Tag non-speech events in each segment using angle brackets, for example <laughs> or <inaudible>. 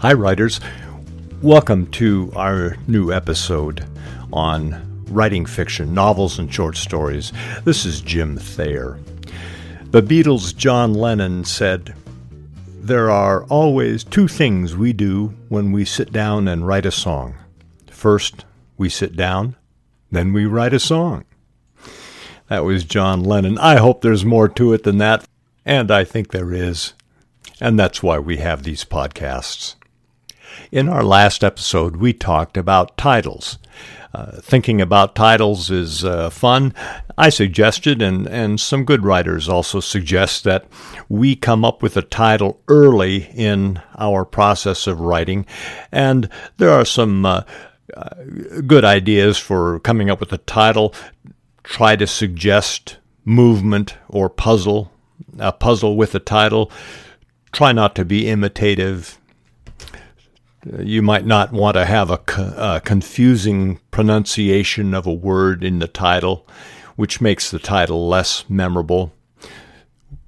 Hi, writers. Welcome to our new episode on writing fiction, novels, and short stories. This is Jim Thayer. The Beatles' John Lennon said, There are always two things we do when we sit down and write a song. First, we sit down, then we write a song. That was John Lennon. I hope there's more to it than that, and I think there is. And that's why we have these podcasts. In our last episode, we talked about titles. Uh, thinking about titles is uh, fun. I suggested, and, and some good writers also suggest, that we come up with a title early in our process of writing. And there are some uh, uh good ideas for coming up with a title try to suggest movement or puzzle, a puzzle with a title. Try not to be imitative. You might not want to have a, a confusing pronunciation of a word in the title, which makes the title less memorable.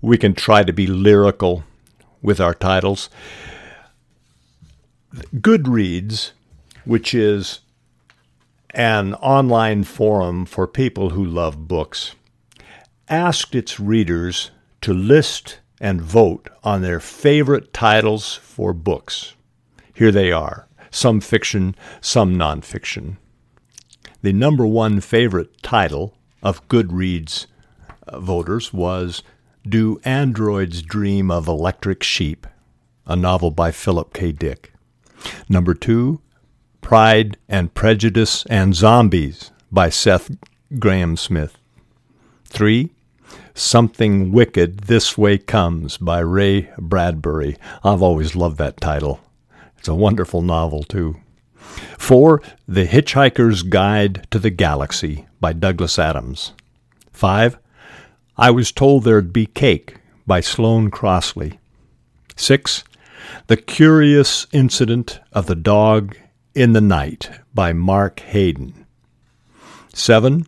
We can try to be lyrical with our titles. Goodreads, which is an online forum for people who love books, asked its readers to list and vote on their favorite titles for books. Here they are some fiction, some nonfiction. The number one favorite title of Goodreads uh, voters was Do Androids Dream of Electric Sheep, a novel by Philip K. Dick. Number two, Pride and Prejudice and Zombies by Seth Grahame-Smith. 3. Something Wicked This Way Comes by Ray Bradbury. I've always loved that title. It's a wonderful novel, too. 4. The Hitchhiker's Guide to the Galaxy by Douglas Adams. 5. I Was Told There'd Be Cake by Sloane Crosley. 6. The Curious Incident of the Dog in the Night by Mark Haddon. 7.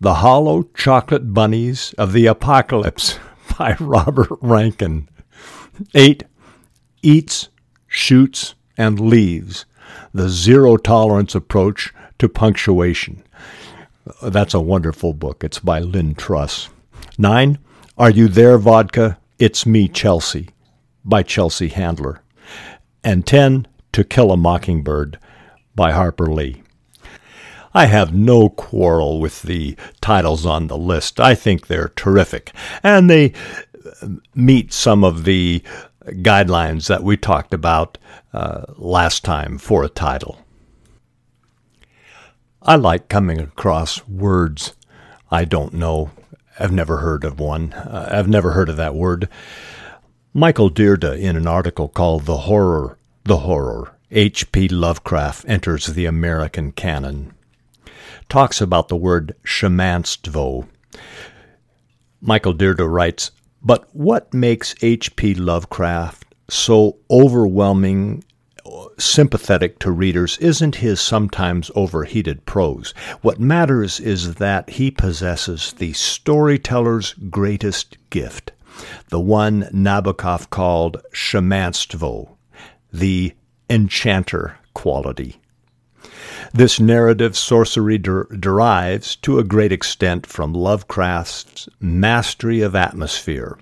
The Hollow Chocolate Bunnies of the Apocalypse <laughs> by Robert Rankin. 8. Eats, Shoots, and Leaves The Zero Tolerance Approach to Punctuation. That's a wonderful book. It's by Lynn Truss. 9. Are You There, Vodka? It's Me, Chelsea by Chelsea Handler. And 10. To Kill a Mockingbird by Harper Lee. I have no quarrel with the titles on the list. I think they're terrific. And they meet some of the guidelines that we talked about uh, last time for a title. I like coming across words I don't know. I've never heard of one. Uh, I've never heard of that word. Michael Dirda, in an article called The Horror, The Horror, H.P. Lovecraft enters the American canon. Talks about the word shamanstvo. Michael Dirda writes, But what makes H.P. Lovecraft so overwhelming, sympathetic to readers isn't his sometimes overheated prose. What matters is that he possesses the storyteller's greatest gift, the one Nabokov called shamanstvo, the enchanter quality. This narrative sorcery der- derives, to a great extent, from Lovecraft's mastery of atmosphere.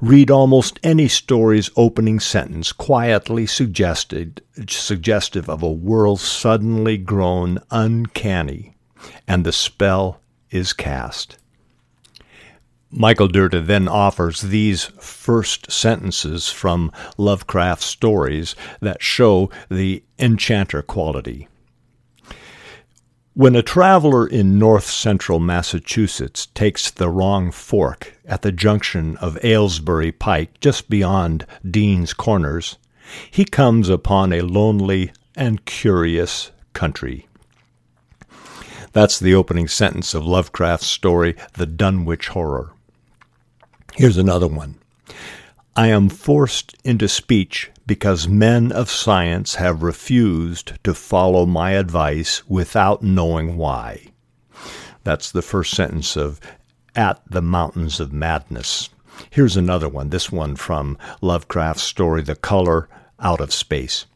Read almost any story's opening sentence, quietly suggested, suggestive of a world suddenly grown uncanny, and the spell is cast. Michael Dirda then offers these first sentences from Lovecraft's stories that show the enchanter quality. When a traveler in north central Massachusetts takes the wrong fork at the junction of Aylesbury Pike just beyond Dean's Corners, he comes upon a lonely and curious country. That's the opening sentence of Lovecraft's story, The Dunwich Horror. Here's another one. I am forced into speech because men of science have refused to follow my advice without knowing why. That's the first sentence of At the Mountains of Madness. Here's another one, this one from Lovecraft's story, The Color Out of Space.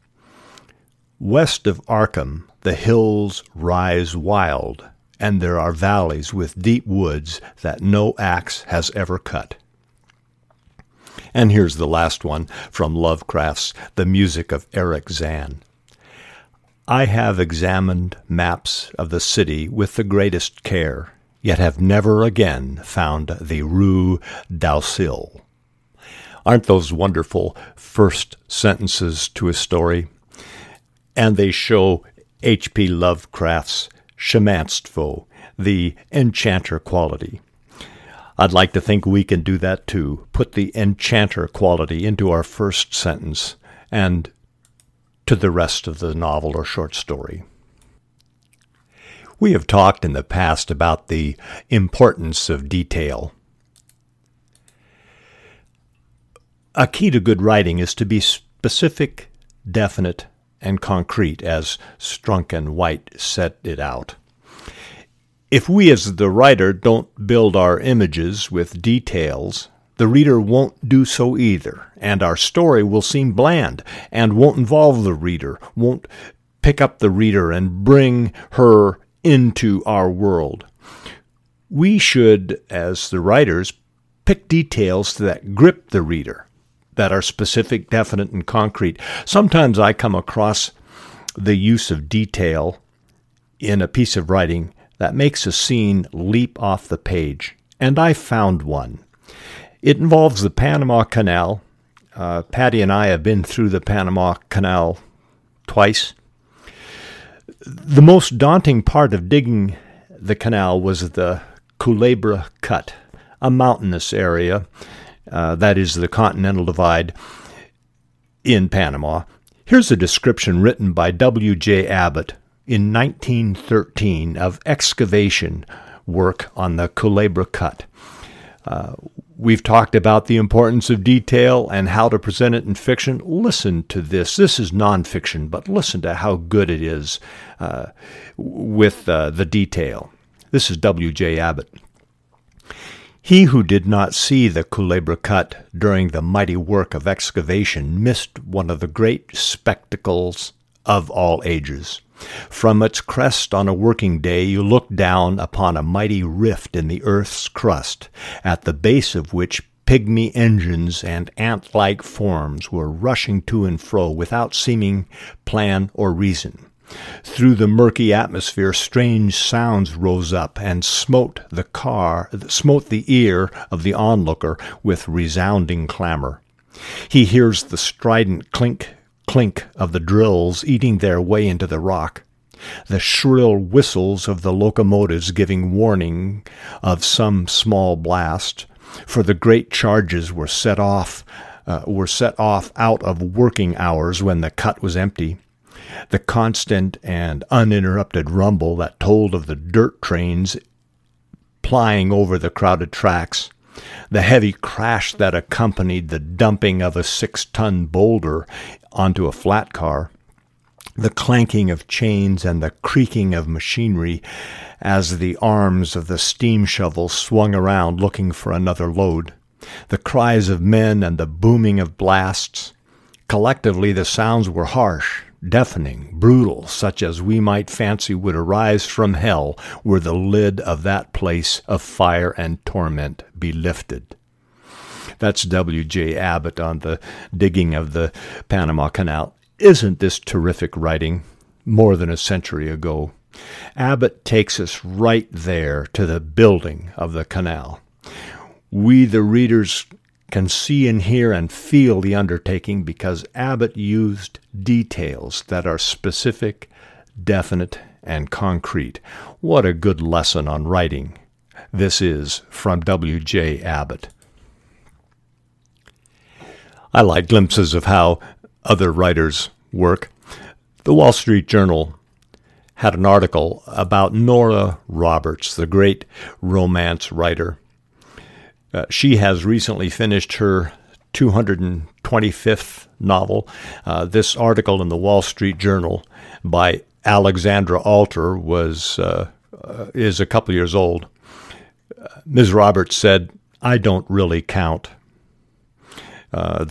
West of Arkham, the hills rise wild, and there are valleys with deep woods that no axe has ever cut. And here's the last one from Lovecraft's The Music of Erich Zann. I have examined maps of the city with the greatest care, yet have never again found the Rue d'Auseil. Aren't those wonderful first sentences to a story? And they show H.P. Lovecraft's Shamanstvo, the enchanter quality. I'd like to think we can do that too. Put the enchanter quality into our first sentence and to the rest of the novel or short story. We have talked in the past about the importance of detail. A key to good writing is to be specific, definite, and concrete, as Strunk and White set it out. If we, as the writer, don't build our images with details, the reader won't do so either, and our story will seem bland and won't involve the reader, won't pick up the reader and bring her into our world. We should, as the writers, pick details that grip the reader, that are specific, definite, and concrete. Sometimes I come across the use of detail in a piece of writing that makes a scene leap off the page, and I found one. It involves the Panama Canal. Uh, Patty and I have been through the Panama Canal twice. The most daunting part of digging the canal was the Culebra Cut, a mountainous area, uh, that is the Continental Divide in Panama. Here's a description written by W.J. Abbott in 1913 of excavation work on the Culebra Cut. Uh, we've talked about the importance of detail and how to present it in fiction. Listen to this. This is nonfiction, but listen to how good it is uh, with uh, the detail. This is W.J. Abbott. He who did not see the Culebra Cut during the mighty work of excavation missed one of the great spectacles of all ages. From its crest on a working day, you look down upon a mighty rift in the earth's crust, at the base of which pygmy engines and ant like forms were rushing to and fro without seeming plan or reason. Through the murky atmosphere, strange sounds rose up and smote the car, smote the ear of the onlooker with resounding clamor. He hears the strident clink clink of the drills eating their way into the rock, the shrill whistles of the locomotives giving warning of some small blast, for the great charges were set off uh, were set off out of working hours when the cut was empty. The constant and uninterrupted rumble that told of the dirt trains plying over the crowded tracks, the heavy crash that accompanied the dumping of a six ton boulder onto a flat car, the clanking of chains and the creaking of machinery as the arms of the steam shovel swung around looking for another load, the cries of men and the booming of blasts. Collectively, the sounds were harsh, deafening, brutal, such as we might fancy would arise from hell were the lid of that place of fire and torment be lifted. That's W.J. Abbott on the digging of the Panama Canal. Isn't this terrific writing? More than a century ago. Abbott takes us right there to the building of the canal. We, the readers, can see and hear and feel the undertaking because Abbott used details that are specific, definite, and concrete. What a good lesson on writing. This is from W.J. Abbott. I like glimpses of how other writers work. The Wall Street Journal had an article about Nora Roberts, the great romance writer. Uh, she has recently finished her 225th novel. Uh, this article in the Wall Street Journal by Alexandra Alter was uh, uh is a couple years old. Uh, Ms. Roberts said, "I don't really count." The,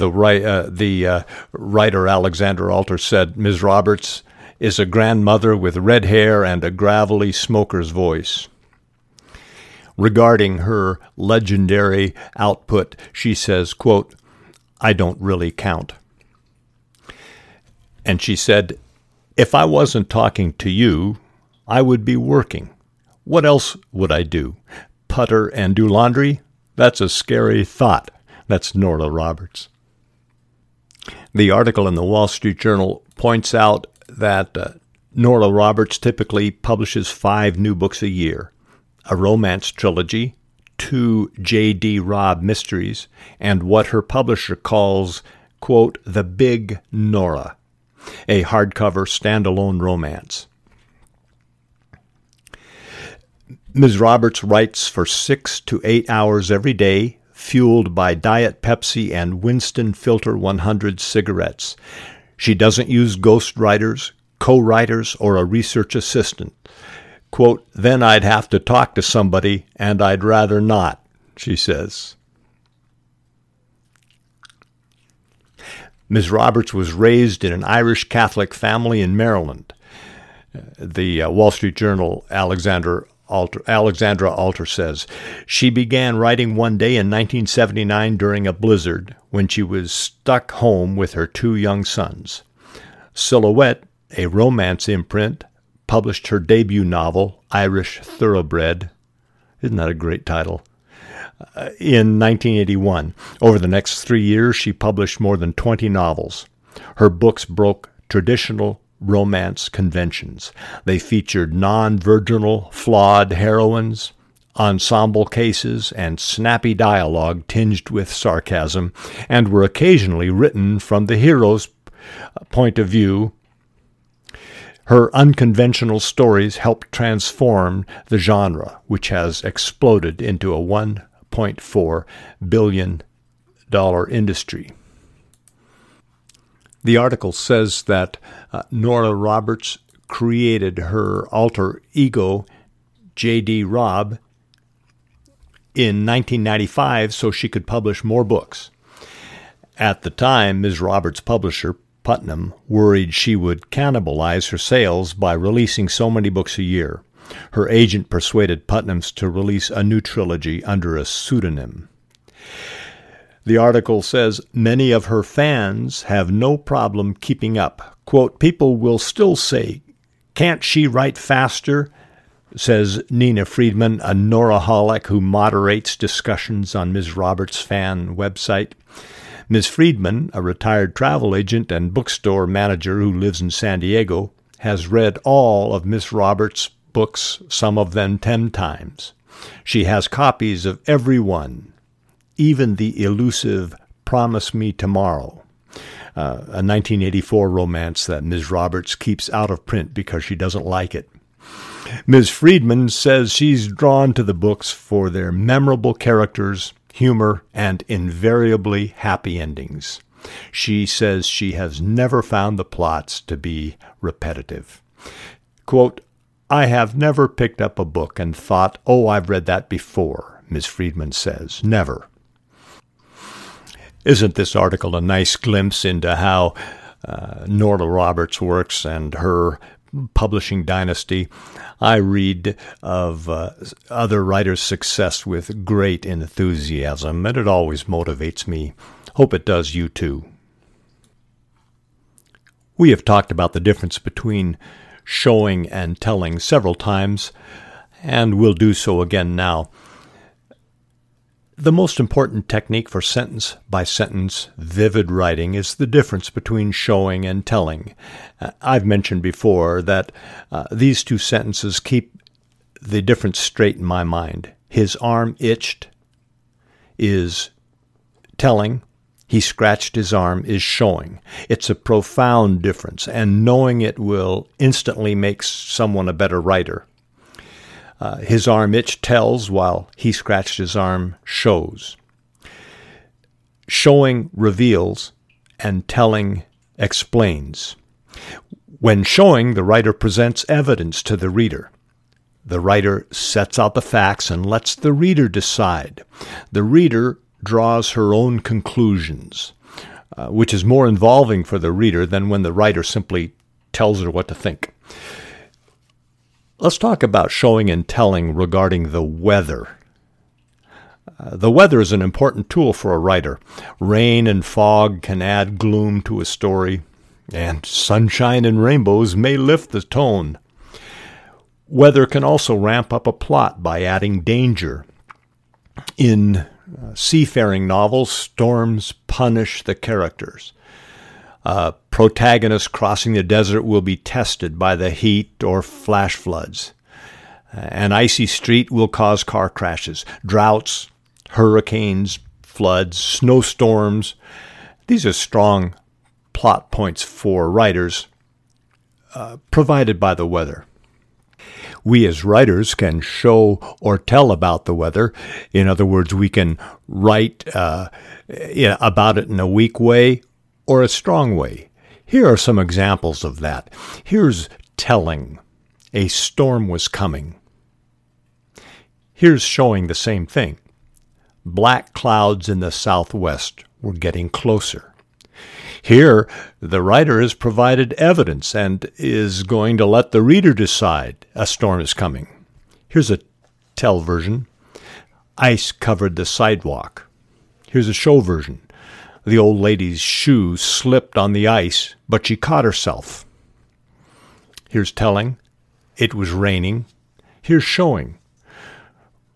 the writer Alexandra Alter said, "Ms. Roberts, is a grandmother with red hair and a gravelly smoker's voice. Regarding her legendary output, she says, quote, I don't really count. And she said, If I wasn't talking to you, I would be working. What else would I do? Putter and do laundry? That's a scary thought. That's Nora Roberts. The article in the Wall Street Journal points out that uh, Nora Roberts typically publishes five new books a year a romance trilogy, two J.D. Robb mysteries, and what her publisher calls, quote, the Big Nora, a hardcover standalone romance. Ms. Roberts writes for six to eight hours every day, fueled by Diet Pepsi and Winston Filter 100 cigarettes. She doesn't use ghostwriters, co writers, or a research assistant. Quote, then I'd have to talk to somebody, and I'd rather not, she says. Ms. Roberts was raised in an Irish Catholic family in Maryland. The uh, Wall Street Journal Alexander Alter, Alexandra Alter says she began writing one day in 1979 during a blizzard when she was stuck home with her two young sons. Silhouette, a romance imprint, published her debut novel, Irish Thoroughbred. Isn't that a great title? Uh, in 1981. Over the next three years, she published more than 20 novels. Her books broke traditional romance conventions. They featured non virginal, flawed heroines, ensemble cases, and snappy dialogue tinged with sarcasm, and were occasionally written from the hero's point of view. Her unconventional stories helped transform the genre, which has exploded into a $1.4 billion industry. The article says that uh, Nora Roberts created her alter ego, J.D. Robb, in 1995 so she could publish more books. At the time, Ms. Roberts' publisher, Putnam, worried she would cannibalize her sales by releasing so many books a year. Her agent persuaded Putnam's to release a new trilogy under a pseudonym. The article says many of her fans have no problem keeping up. Quote, People will still say, Can't she write faster? says Nina Friedman, a Noraholic who moderates discussions on Ms. Roberts' fan website. Ms. Friedman, a retired travel agent and bookstore manager who lives in San Diego, has read all of Miss Roberts' books, some of them ten times. She has copies of every one, even the elusive Promise Me Tomorrow, uh, a 1984 romance that Ms. Roberts keeps out of print because she doesn't like it. Ms. Friedman says she's drawn to the books for their memorable characters, humor, and invariably happy endings. She says she has never found the plots to be repetitive. Quote, I have never picked up a book and thought, oh, I've read that before, Ms. Friedman says. Never. Isn't this article a nice glimpse into how uh, Nora Roberts works and her publishing dynasty? I read of uh, other writers' success with great enthusiasm, and it always motivates me. Hope it does you too. We have talked about the difference between showing and telling several times, and we'll do so again now. The most important technique for sentence by sentence vivid writing is the difference between showing and telling. Uh, I've mentioned before that uh, these two sentences keep the difference straight in my mind. His arm itched is telling, he scratched his arm is showing. It's a profound difference, and knowing it will instantly make someone a better writer. Uh, his arm itch tells while he scratched his arm shows. Showing reveals and telling explains. When showing, the writer presents evidence to the reader. The writer sets out the facts and lets the reader decide. The reader draws her own conclusions, uh, which is more involving for the reader than when the writer simply tells her what to think. Let's talk about showing and telling regarding the weather. Uh, the weather is an important tool for a writer. Rain and fog can add gloom to a story, and sunshine and rainbows may lift the tone. Weather can also ramp up a plot by adding danger. In uh, seafaring novels, storms punish the characters. A protagonist crossing the desert will be tested by the heat or flash floods. An icy street will cause car crashes, droughts, hurricanes, floods, snowstorms. These are strong plot points for writers uh, provided by the weather. We as writers can show or tell about the weather. In other words, we can write uh, about it in a weak way or a strong way. Here are some examples of that. Here's telling a storm was coming. Here's showing the same thing. Black clouds in the southwest were getting closer. Here, the writer has provided evidence and is going to let the reader decide a storm is coming. Here's a tell version Ice covered the sidewalk. Here's a show version the old lady's shoe slipped on the ice, but she caught herself. Here's telling. It was raining. Here's showing.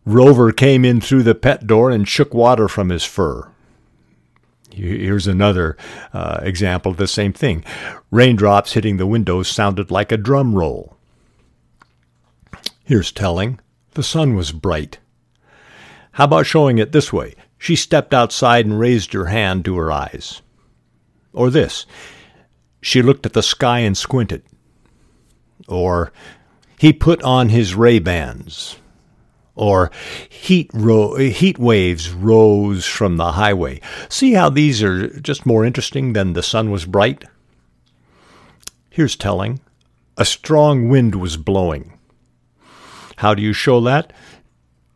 Rover came in through the pet door and shook water from his fur. Here's another uh, example of the same thing. Raindrops hitting the windows sounded like a drum roll. Here's telling. The sun was bright. How about showing it this way? She stepped outside and raised her hand to her eyes. Or this she looked at the sky and squinted. Or he put on his Ray-Bans. Or heat, ro- heat waves rose from the highway. See how these are just more interesting than the sun was bright? Here's telling. A strong wind was blowing. How do you show that?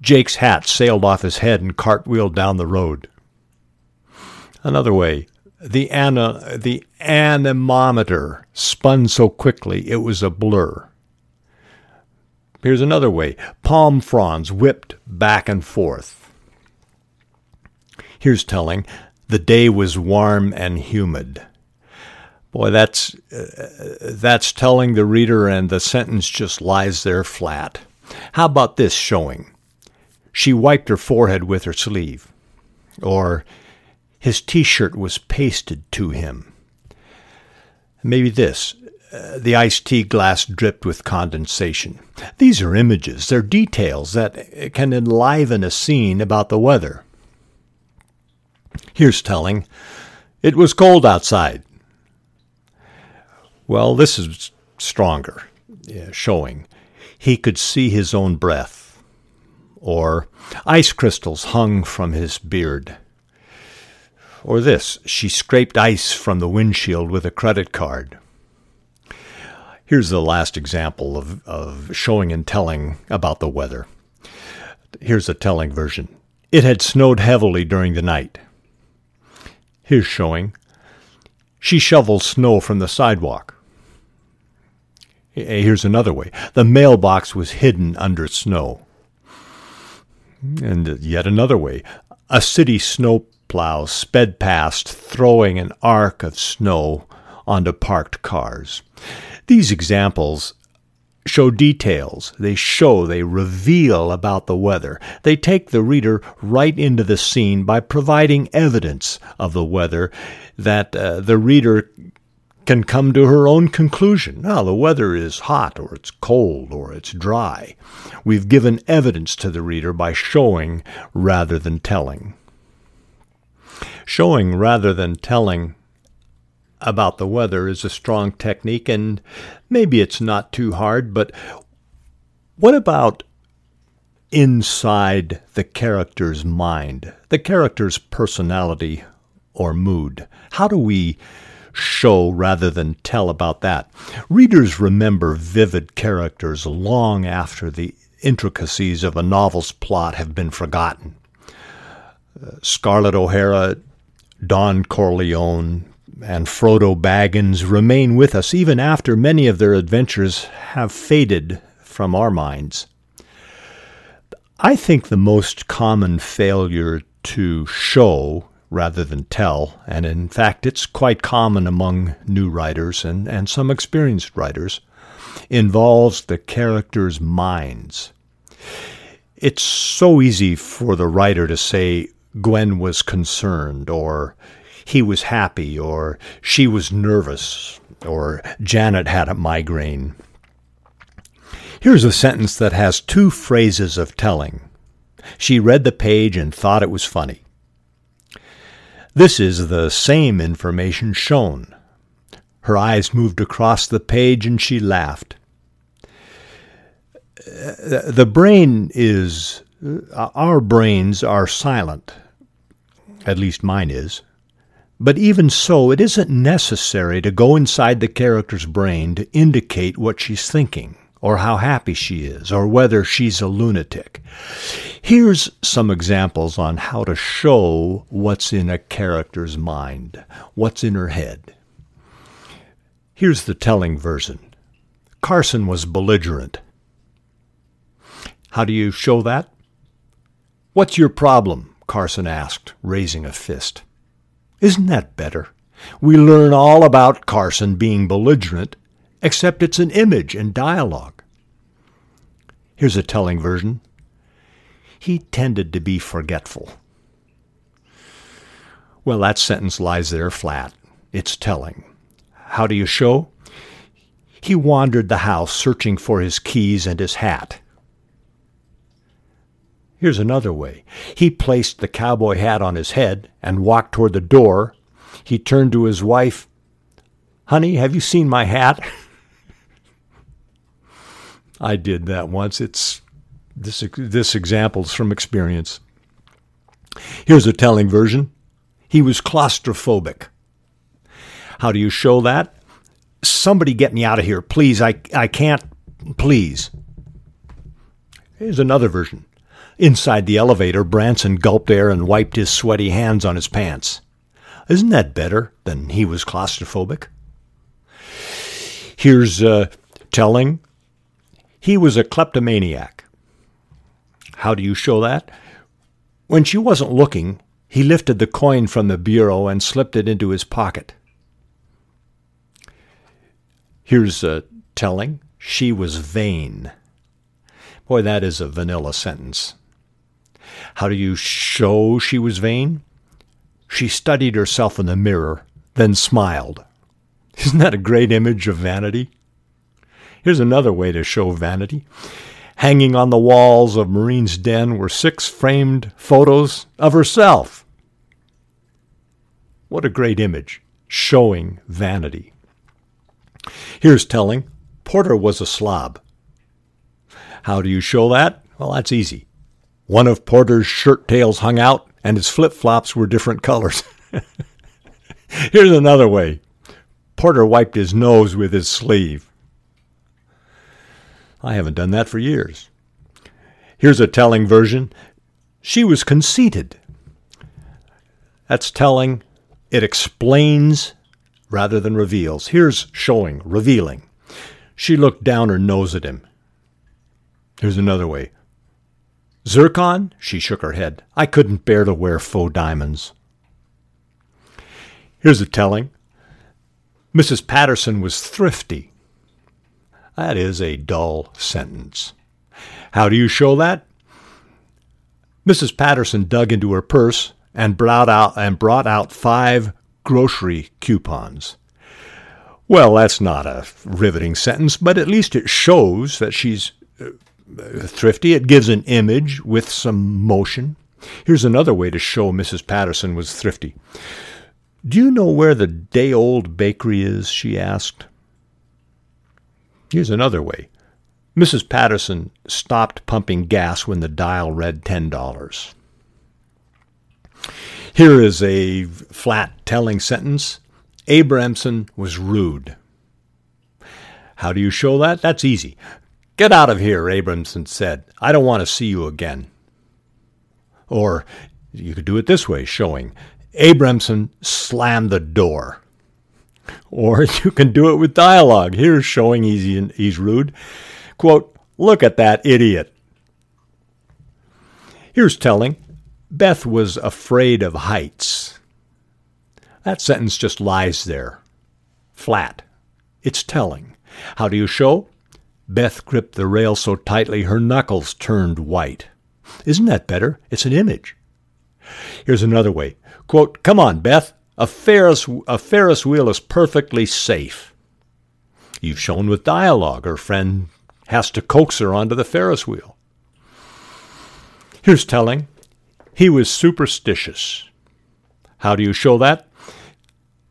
Jake's hat sailed off his head and cartwheeled down the road. Another way, the, ana, the anemometer spun so quickly it was a blur. Here's another way palm fronds whipped back and forth. Here's telling the day was warm and humid. Boy, that's, uh, that's telling the reader, and the sentence just lies there flat. How about this showing? She wiped her forehead with her sleeve. Or his t shirt was pasted to him. Maybe this uh, the iced tea glass dripped with condensation. These are images, they're details that can enliven a scene about the weather. Here's telling it was cold outside. Well, this is stronger, yeah, showing he could see his own breath or ice crystals hung from his beard. Or this, she scraped ice from the windshield with a credit card. Here's the last example of, of showing and telling about the weather. Here's a telling version. It had snowed heavily during the night. Here's showing. She shoveled snow from the sidewalk. Here's another way. The mailbox was hidden under snow. And yet another way, a city snowplow sped past, throwing an arc of snow onto parked cars. These examples show details. They show, they reveal about the weather. They take the reader right into the scene by providing evidence of the weather that uh, the reader can come to her own conclusion. Now, the weather is hot, or it's cold, or it's dry. We've given evidence to the reader by showing rather than telling. Showing rather than telling about the weather is a strong technique, and maybe it's not too hard, but what about inside the character's mind, the character's personality or mood? How do we show rather than tell about that. Readers remember vivid characters long after the intricacies of a novel's plot have been forgotten. Uh, Scarlett O'Hara, Don Corleone, and Frodo Baggins remain with us even after many of their adventures have faded from our minds. I think the most common failure to show rather than tell, and in fact it's quite common among new writers and, and some experienced writers, involves the characters' minds. It's so easy for the writer to say Gwen was concerned, or he was happy, or she was nervous, or Janet had a migraine. Here's a sentence that has two phrases of telling. She read the page and thought it was funny. This is the same information shown. Her eyes moved across the page and she laughed. Uh, the brain is, uh, our brains are silent. At least mine is. But even so, it isn't necessary to go inside the character's brain to indicate what she's thinking, or how happy she is, or whether she's a lunatic. Here's some examples on how to show what's in a character's mind, what's in her head. Here's the telling version Carson was belligerent. How do you show that? What's your problem? Carson asked, raising a fist. Isn't that better? We learn all about Carson being belligerent, except it's an image and dialogue. Here's a telling version. He tended to be forgetful. Well, that sentence lies there flat. It's telling. How do you show? He wandered the house searching for his keys and his hat. Here's another way. He placed the cowboy hat on his head and walked toward the door. He turned to his wife, Honey, have you seen my hat? <laughs> I did that once. It's this this example's from experience. Here's a telling version. He was claustrophobic. How do you show that? Somebody get me out of here, please. I I can't please. Here's another version. Inside the elevator, Branson gulped air and wiped his sweaty hands on his pants. Isn't that better than he was claustrophobic? Here's uh, telling. He was a kleptomaniac. How do you show that? When she wasn't looking, he lifted the coin from the bureau and slipped it into his pocket. Here's a telling. She was vain. Boy, that is a vanilla sentence. How do you show she was vain? She studied herself in the mirror, then smiled. Isn't that a great image of vanity? Here's another way to show vanity. Hanging on the walls of Marine's den were six framed photos of herself. What a great image, showing vanity. Here's telling Porter was a slob. How do you show that? Well, that's easy. One of Porter's shirt tails hung out, and his flip flops were different colors. <laughs> Here's another way Porter wiped his nose with his sleeve. I haven't done that for years. Here's a telling version. She was conceited. That's telling. It explains rather than reveals. Here's showing, revealing. She looked down her nose at him. Here's another way. Zircon? She shook her head. I couldn't bear to wear faux diamonds. Here's a telling. Mrs. Patterson was thrifty. That is a dull sentence. How do you show that? Mrs. Patterson dug into her purse and brought out and brought out five grocery coupons. Well, that's not a riveting sentence, but at least it shows that she's uh, thrifty. It gives an image with some motion. Here's another way to show Mrs. Patterson was thrifty. Do you know where the day old bakery is? she asked. Here's another way. Mrs. Patterson stopped pumping gas when the dial read $10. Here is a flat telling sentence. Abramson was rude. How do you show that? That's easy. Get out of here, Abramson said. I don't want to see you again. Or you could do it this way, showing Abramson slammed the door. Or <laughs> you can do it with dialogue. Here's showing he's, he's rude. Quote, Look at that idiot. Here's telling Beth was afraid of heights. That sentence just lies there. Flat. It's telling. How do you show? Beth gripped the rail so tightly her knuckles turned white. Isn't that better? It's an image. Here's another way. Quote, Come on, Beth. A Ferris, a Ferris wheel is perfectly safe. You've shown with dialogue her friend has to coax her onto the Ferris wheel. Here's telling. He was superstitious. How do you show that?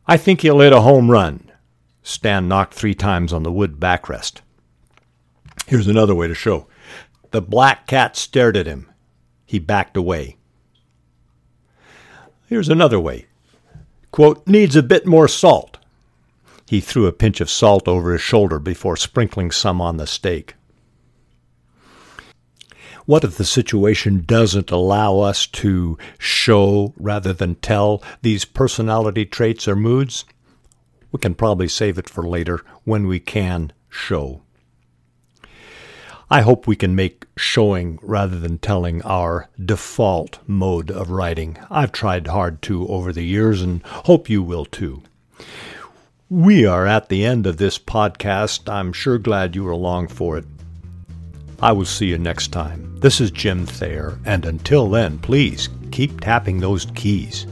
I think he'll hit a home run. Stan knocked three times on the wood backrest. Here's another way to show. The black cat stared at him. He backed away. Here's another way. Quote, needs a bit more salt. He threw a pinch of salt over his shoulder before sprinkling some on the steak. What if the situation doesn't allow us to show rather than tell these personality traits or moods? We can probably save it for later when we can show. I hope we can make showing rather than telling our default mode of writing. I've tried hard to over the years and hope you will too. We are at the end of this podcast. I'm sure glad you were along for it. I will see you next time. This is Jim Thayer, and until then, please keep tapping those keys.